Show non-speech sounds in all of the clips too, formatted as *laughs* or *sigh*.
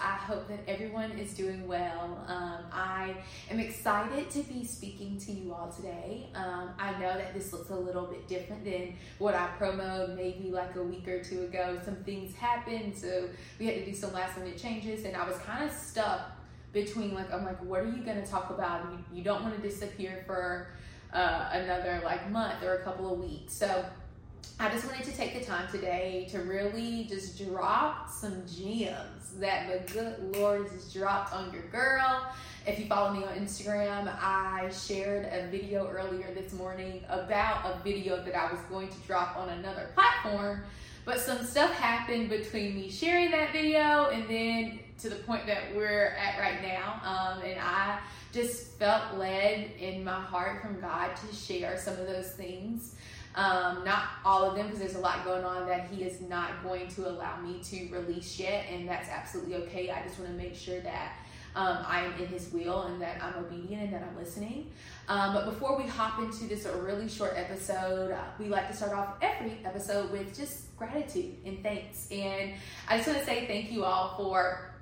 I hope that everyone is doing well. Um, I am excited to be speaking to you all today. Um, I know that this looks a little bit different than what I promoted maybe like a week or two ago. Some things happened, so we had to do some last minute changes, and I was kind of stuck between like, I'm like, what are you going to talk about? You, you don't want to disappear for uh, another like month or a couple of weeks. So I just wanted to take the time today to really just drop some gems that the good Lord has dropped on your girl. If you follow me on Instagram, I shared a video earlier this morning about a video that I was going to drop on another platform. But some stuff happened between me sharing that video and then to the point that we're at right now. Um, and I just felt led in my heart from God to share some of those things. Um, not all of them, because there's a lot going on that He is not going to allow me to release yet, and that's absolutely okay. I just want to make sure that um, I am in His will and that I'm obedient and that I'm listening. Um, but before we hop into this really short episode, uh, we like to start off every episode with just gratitude and thanks. And I just want to say thank you all for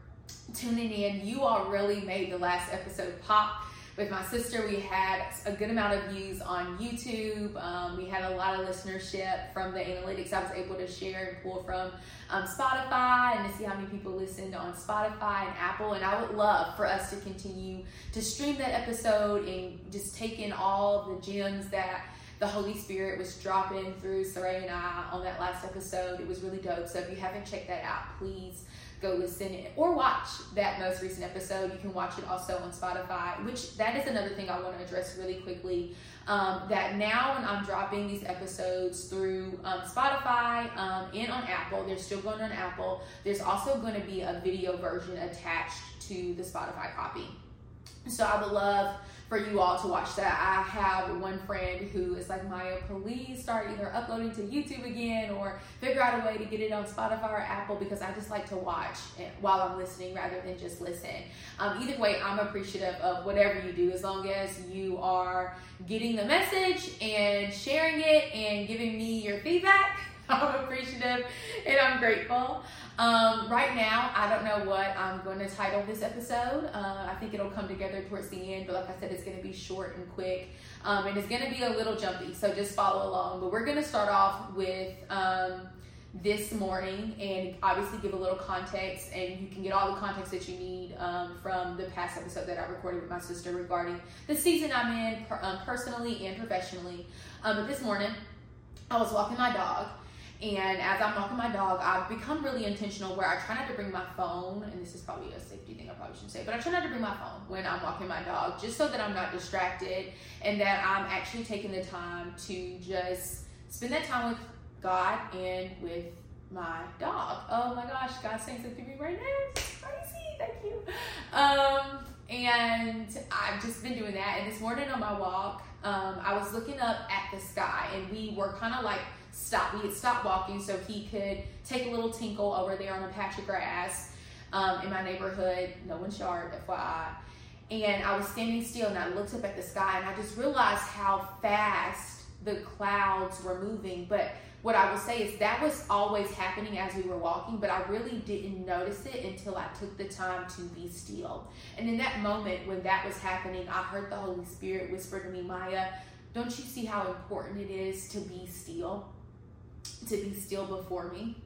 tuning in. You all really made the last episode pop with my sister. We had a good amount of views on YouTube. Um, we had a lot of listenership from the analytics I was able to share and pull from um, Spotify and to see how many people listened on Spotify and Apple. And I would love for us to continue to stream that episode and just take in all the gems that the Holy Spirit was dropping through Saray and I on that last episode. It was really dope. So if you haven't checked that out, please go listen or watch that most recent episode. You can watch it also on Spotify, which that is another thing I want to address really quickly. Um, that now when I'm dropping these episodes through um, Spotify um, and on Apple, they're still going on Apple. There's also going to be a video version attached to the Spotify copy. So I would love for you all to watch that. I have one friend who is like, Maya, please start either uploading to YouTube again or figure out a way to get it on Spotify or Apple because I just like to watch while I'm listening rather than just listen. Um, either way, I'm appreciative of whatever you do as long as you are getting the message and sharing it and giving me your feedback. *laughs* I'm appreciative and I'm grateful. Um, right now, I don't know what I'm going to title this episode. Uh, I think it'll come together towards the end, but like I said, it's going to be short and quick, um, and it's going to be a little jumpy. So just follow along. But we're going to start off with um, this morning, and obviously give a little context, and you can get all the context that you need um, from the past episode that I recorded with my sister regarding the season I'm in, per, um, personally and professionally. Um, but this morning, I was walking my dog and as I'm walking my dog, I've become really intentional where I try not to bring my phone, and this is probably a safety thing I probably shouldn't say, but I try not to bring my phone when I'm walking my dog just so that I'm not distracted and that I'm actually taking the time to just spend that time with God and with my dog. Oh my gosh, God's saying something to me right now. It's crazy. Thank you. Um, and I've just been doing that. And this morning on my walk, um, I was looking up at the sky, and we were kind of like stop. We had stopped walking so he could take a little tinkle over there on a patch of grass um, in my neighborhood. No one's yard, FYI. And I was standing still and I looked up at the sky and I just realized how fast the clouds were moving. But what I will say is that was always happening as we were walking, but I really didn't notice it until I took the time to be still. And in that moment when that was happening, I heard the Holy Spirit whisper to me, Maya, don't you see how important it is to be still? To be still before me.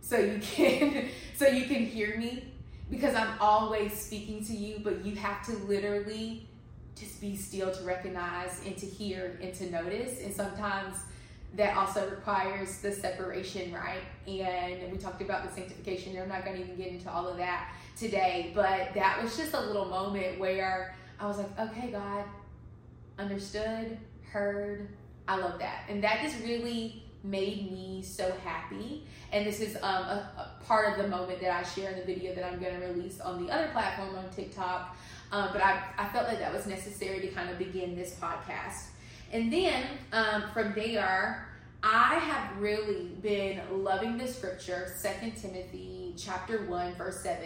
So you can *laughs* so you can hear me because I'm always speaking to you but you have to literally just be still to recognize and to hear and to notice. And sometimes that also requires the separation right? And we talked about the sanctification. I'm not going to even get into all of that today but that was just a little moment where I was like okay God understood heard I love that and that just really made me so happy. And this is um, a, a, part of the moment that I share in the video that I'm going to release on the other platform on TikTok. Um, but I, I felt like that was necessary to kind of begin this podcast. And then um, from there, I have really been loving the scripture, Second Timothy chapter 1, verse 7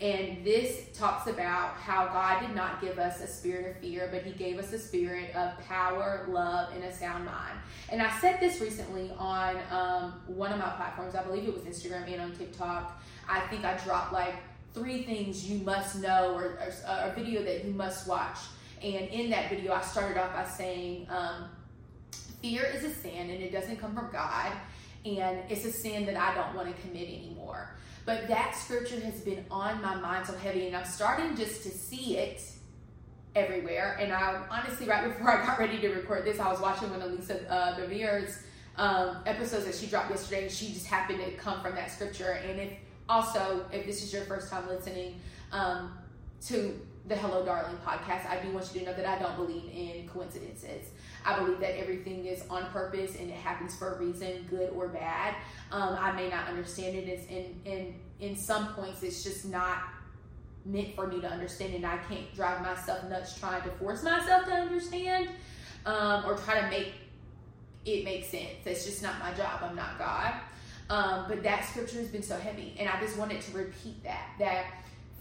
and this talks about how God did not give us a spirit of fear, but He gave us a spirit of power, love, and a sound mind. And I said this recently on um, one of my platforms. I believe it was Instagram and on TikTok. I think I dropped like three things you must know or, or a video that you must watch. And in that video, I started off by saying, um, fear is a sin and it doesn't come from God. And it's a sin that I don't want to commit anymore. But that scripture has been on my mind so heavy, and I'm starting just to see it everywhere. And I honestly, right before I got ready to record this, I was watching one of Lisa uh, Bevere's um, episodes that she dropped yesterday, and she just happened to come from that scripture. And if also, if this is your first time listening um, to the Hello Darling podcast, I do want you to know that I don't believe in coincidences. I believe that everything is on purpose and it happens for a reason, good or bad. Um, I may not understand it. It's in in in some points, it's just not meant for me to understand, and I can't drive myself nuts trying to force myself to understand um, or try to make it make sense. That's just not my job. I'm not God. Um, but that scripture has been so heavy, and I just wanted to repeat that that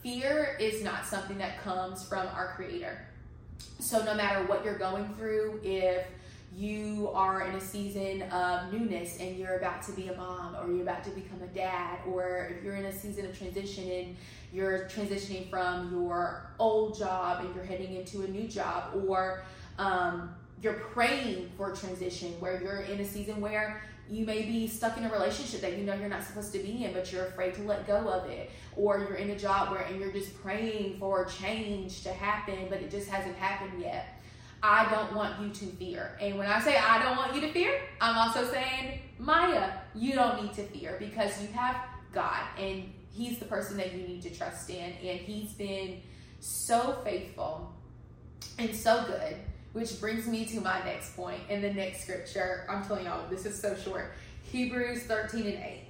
fear is not something that comes from our Creator. So no matter what you're going through, if you are in a season of newness and you're about to be a mom or you're about to become a dad or if you're in a season of transition and you're transitioning from your old job and you're heading into a new job or um, you're praying for transition where you're in a season where you may be stuck in a relationship that you know you're not supposed to be in but you're afraid to let go of it or you're in a job where and you're just praying for change to happen but it just hasn't happened yet I don't want you to fear. And when I say I don't want you to fear, I'm also saying, Maya, you don't need to fear because you have God and He's the person that you need to trust in. And He's been so faithful and so good, which brings me to my next point in the next scripture. I'm telling y'all, this is so short. Hebrews 13 and 8.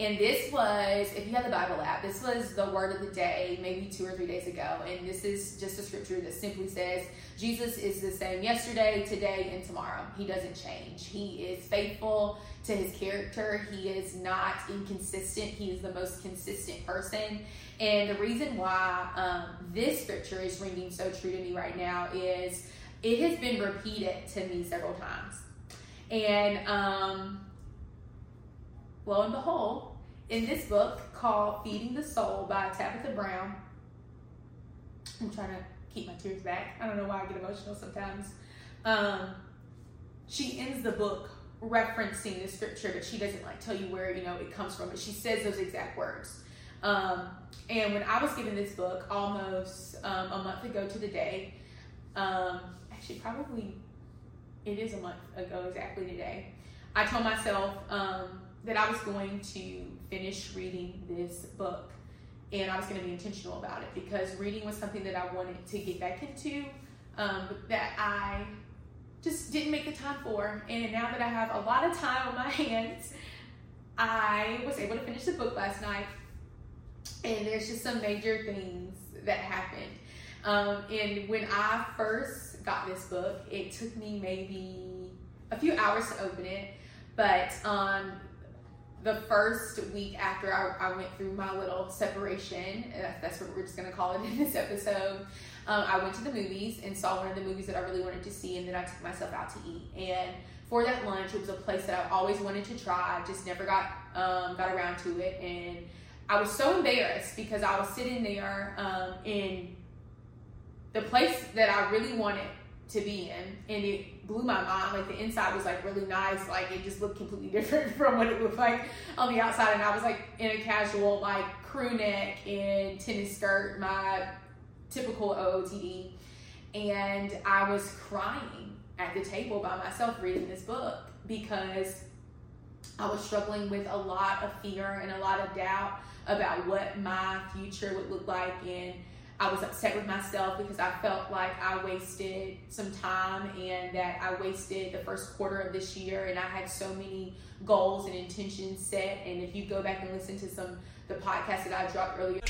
And this was, if you have the Bible app, this was the word of the day, maybe two or three days ago. And this is just a scripture that simply says, Jesus is the same yesterday, today, and tomorrow. He doesn't change. He is faithful to his character. He is not inconsistent. He is the most consistent person. And the reason why um, this scripture is ringing so true to me right now is it has been repeated to me several times. And um, lo and behold, in this book called Feeding the Soul by Tabitha Brown, I'm trying to keep my tears back. I don't know why I get emotional sometimes. Um, she ends the book referencing the scripture, but she doesn't like tell you where you know it comes from. But she says those exact words. Um, and when I was given this book almost um, a month ago to the day, um, actually probably it is a month ago exactly today, I told myself um, that I was going to finish reading this book and I was going to be intentional about it because reading was something that I wanted to get back into um, that I just didn't make the time for. And now that I have a lot of time on my *laughs* hands, I was able to finish the book last night. And there's just some major things that happened. Um, and when I first got this book, it took me maybe a few hours to open it. But um, the first week after I, I, went through my little separation, uh, that's what we're just to call it in this episode, um, I went to the movies and saw one of the movies that I really wanted to see, and then I took myself out to eat. And for that lunch, it was a place that I always wanted to try, just never got um, got around to it, and I was so embarrassed because I was sitting there um, in the place that I really wanted to be in, and it blew my mind. Like the inside was like really nice, like it just looked completely *laughs* different from what it looked like on the outside. And I was like in a casual like crew neck and tennis skirt, my typical OOTD, and I was crying at the table by myself reading this book because I was struggling with a lot of fear and a lot of doubt about what my future would look like and I was upset with myself because I felt like I wasted some time and that I wasted the first quarter of this year and I had so many goals and intentions set. And if you go back and listen to some the podcast that I dropped earlier.